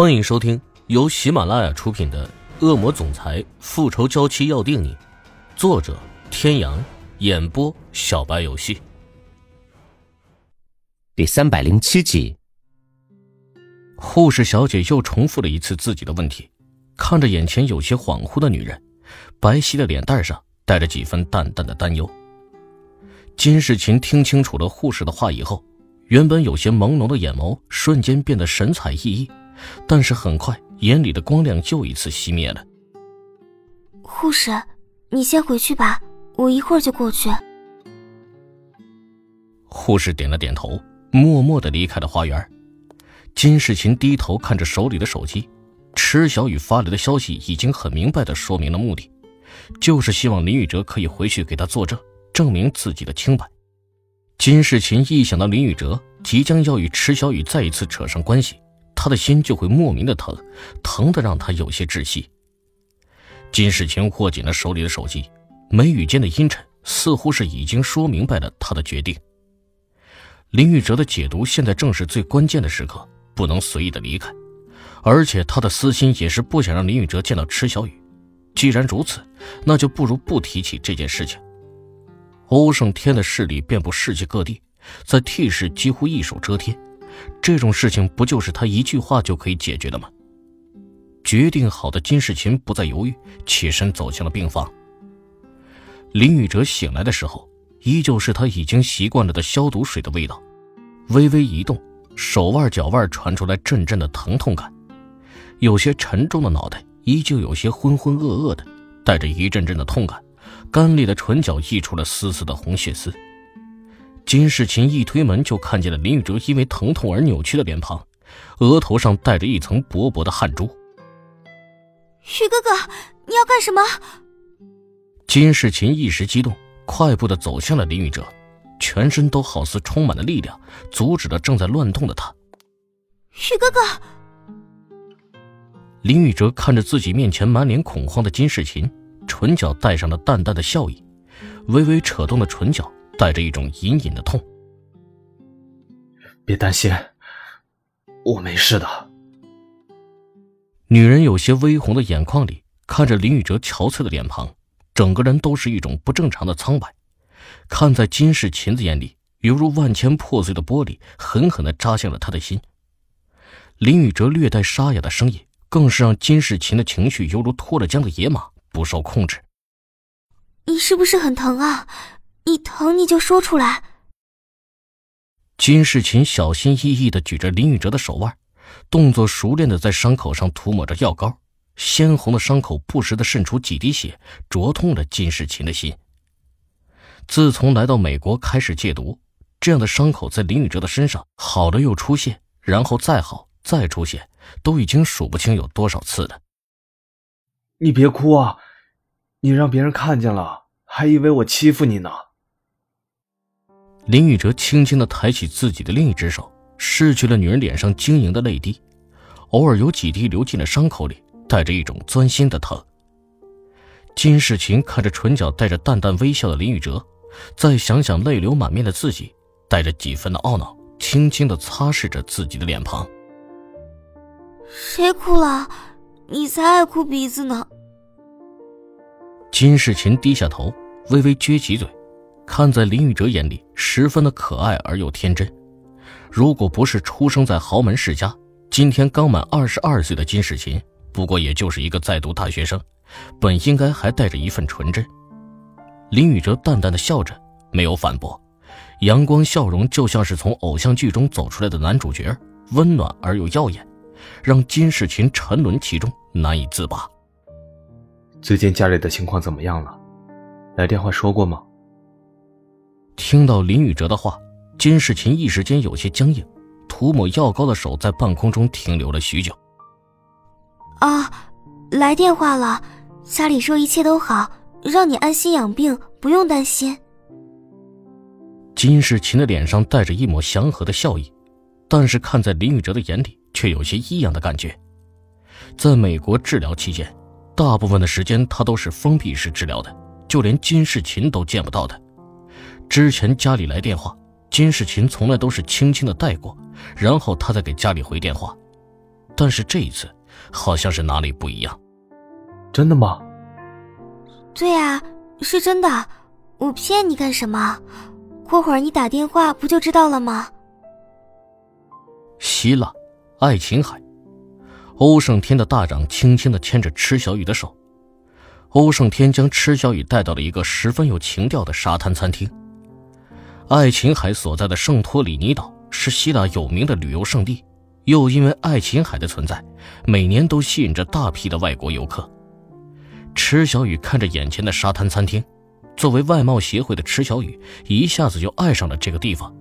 欢迎收听由喜马拉雅出品的《恶魔总裁复仇娇妻要定你》，作者：天阳，演播：小白游戏。第三百零七集，护士小姐又重复了一次自己的问题，看着眼前有些恍惚的女人，白皙的脸蛋上带着几分淡淡的担忧。金世琴听清楚了护士的话以后，原本有些朦胧的眼眸瞬间变得神采奕奕。但是很快，眼里的光亮又一次熄灭了。护士，你先回去吧，我一会儿就过去。护士点了点头，默默的离开了花园。金世琴低头看着手里的手机，池小雨发来的消息已经很明白的说明了目的，就是希望林宇哲可以回去给他作证，证明自己的清白。金世琴一想到林宇哲即将要与池小雨再一次扯上关系，他的心就会莫名的疼，疼的让他有些窒息。金世清握紧了手里的手机，眉宇间的阴沉似乎是已经说明白了他的决定。林玉哲的解读现在正是最关键的时刻，不能随意的离开，而且他的私心也是不想让林玉哲见到池小雨。既然如此，那就不如不提起这件事情。欧胜天的势力遍布世界各地，在 T 市几乎一手遮天。这种事情不就是他一句话就可以解决的吗？决定好的金世琴不再犹豫，起身走进了病房。林宇哲醒来的时候，依旧是他已经习惯了的消毒水的味道。微微一动，手腕、脚腕传出来阵阵的疼痛感。有些沉重的脑袋依旧有些浑浑噩噩的，带着一阵阵的痛感。干裂的唇角溢出了丝丝的红血丝。金世琴一推门就看见了林宇哲因为疼痛而扭曲的脸庞，额头上带着一层薄薄的汗珠。宇哥哥，你要干什么？金世琴一时激动，快步的走向了林宇哲，全身都好似充满了力量，阻止了正在乱动的他。宇哥哥。林宇哲看着自己面前满脸恐慌的金世琴，唇角带上了淡淡的笑意，微微扯动了唇角。带着一种隐隐的痛。别担心，我没事的。女人有些微红的眼眶里看着林宇哲憔悴的脸庞，整个人都是一种不正常的苍白。看在金世琴的眼里，犹如万千破碎的玻璃，狠狠的扎向了他的心。林宇哲略带沙哑的声音，更是让金世琴的情绪犹如脱了缰的野马，不受控制。你是不是很疼啊？你疼你就说出来。金世琴小心翼翼的举着林宇哲的手腕，动作熟练的在伤口上涂抹着药膏，鲜红的伤口不时的渗出几滴血，灼痛了金世琴的心。自从来到美国开始戒毒，这样的伤口在林宇哲的身上好了又出现，然后再好再出现，都已经数不清有多少次了。你别哭啊，你让别人看见了，还以为我欺负你呢。林宇哲轻轻的抬起自己的另一只手，拭去了女人脸上晶莹的泪滴，偶尔有几滴流进了伤口里，带着一种钻心的疼。金世琴看着唇角带着淡淡微笑的林宇哲，再想想泪流满面的自己，带着几分的懊恼，轻轻的擦拭着自己的脸庞。谁哭了？你才爱哭鼻子呢。金世琴低下头，微微撅起嘴。看在林宇哲眼里，十分的可爱而又天真。如果不是出生在豪门世家，今天刚满二十二岁的金世琴，不过也就是一个在读大学生，本应该还带着一份纯真。林宇哲淡淡的笑着，没有反驳，阳光笑容就像是从偶像剧中走出来的男主角，温暖而又耀眼，让金世琴沉沦其中，难以自拔。最近家里的情况怎么样了？来电话说过吗？听到林宇哲的话，金世琴一时间有些僵硬，涂抹药膏的手在半空中停留了许久。啊，来电话了，家里说一切都好，让你安心养病，不用担心。金世琴的脸上带着一抹祥和的笑意，但是看在林宇哲的眼里，却有些异样的感觉。在美国治疗期间，大部分的时间他都是封闭式治疗的，就连金世琴都见不到的。之前家里来电话，金世琴从来都是轻轻的带过，然后他再给家里回电话。但是这一次，好像是哪里不一样。真的吗？对啊，是真的。我骗你干什么？过会儿你打电话不就知道了吗？希腊，爱琴海，欧胜天的大掌轻轻的牵着池小雨的手。欧胜天将池小雨带到了一个十分有情调的沙滩餐厅。爱琴海所在的圣托里尼岛是希腊有名的旅游胜地，又因为爱琴海的存在，每年都吸引着大批的外国游客。池小雨看着眼前的沙滩餐厅，作为外贸协会的池小雨一下子就爱上了这个地方。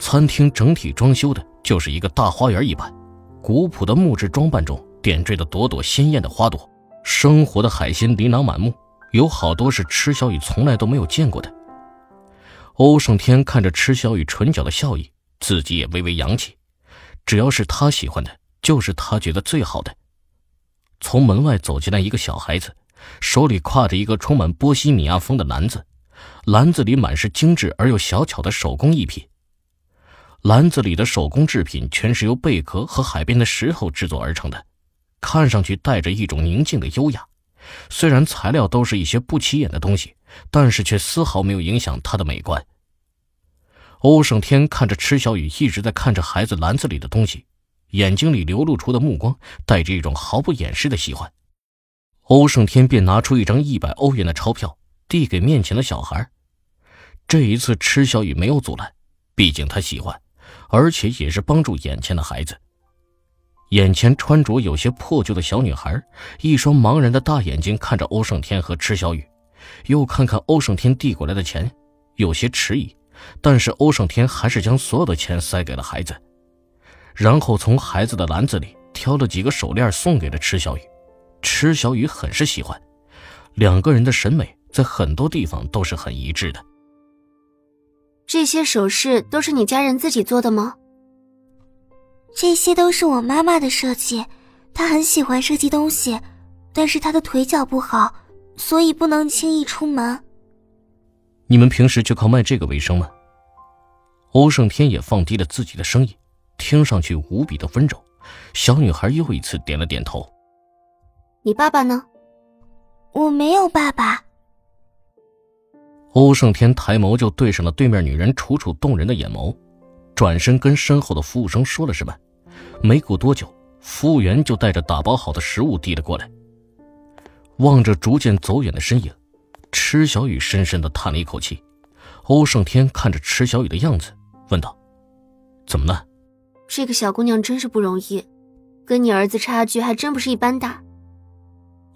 餐厅整体装修的就是一个大花园一般，古朴的木质装扮中点缀的朵朵鲜艳的花朵。生活的海鲜琳琅满目，有好多是池小雨从来都没有见过的。欧胜天看着池小雨唇角的笑意，自己也微微扬起。只要是他喜欢的，就是他觉得最好的。从门外走进来一个小孩子，手里挎着一个充满波西米亚风的篮子，篮子里满是精致而又小巧的手工艺品。篮子里的手工制品全是由贝壳和海边的石头制作而成的。看上去带着一种宁静的优雅，虽然材料都是一些不起眼的东西，但是却丝毫没有影响它的美观。欧胜天看着池小雨一直在看着孩子篮子里的东西，眼睛里流露出的目光带着一种毫不掩饰的喜欢。欧胜天便拿出一张一百欧元的钞票，递给面前的小孩。这一次，池小雨没有阻拦，毕竟他喜欢，而且也是帮助眼前的孩子。眼前穿着有些破旧的小女孩，一双茫然的大眼睛看着欧胜天和池小雨，又看看欧胜天递过来的钱，有些迟疑，但是欧胜天还是将所有的钱塞给了孩子，然后从孩子的篮子里挑了几个手链送给了池小雨。池小雨很是喜欢，两个人的审美在很多地方都是很一致的。这些首饰都是你家人自己做的吗？这些都是我妈妈的设计，她很喜欢设计东西，但是她的腿脚不好，所以不能轻易出门。你们平时就靠卖这个为生吗？欧胜天也放低了自己的声音，听上去无比的温柔。小女孩又一次点了点头。你爸爸呢？我没有爸爸。欧胜天抬眸就对上了对面女人楚楚动人的眼眸。转身跟身后的服务生说了什么，没过多久，服务员就带着打包好的食物递了过来。望着逐渐走远的身影，池小雨深深的叹了一口气。欧胜天看着池小雨的样子，问道：“怎么了？”这个小姑娘真是不容易，跟你儿子差距还真不是一般大。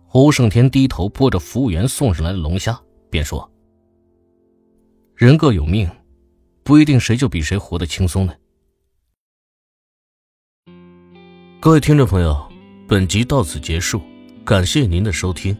欧胜天低头拨着服务员送上来的龙虾，便说：“人各有命。”不一定谁就比谁活得轻松呢。各位听众朋友，本集到此结束，感谢您的收听。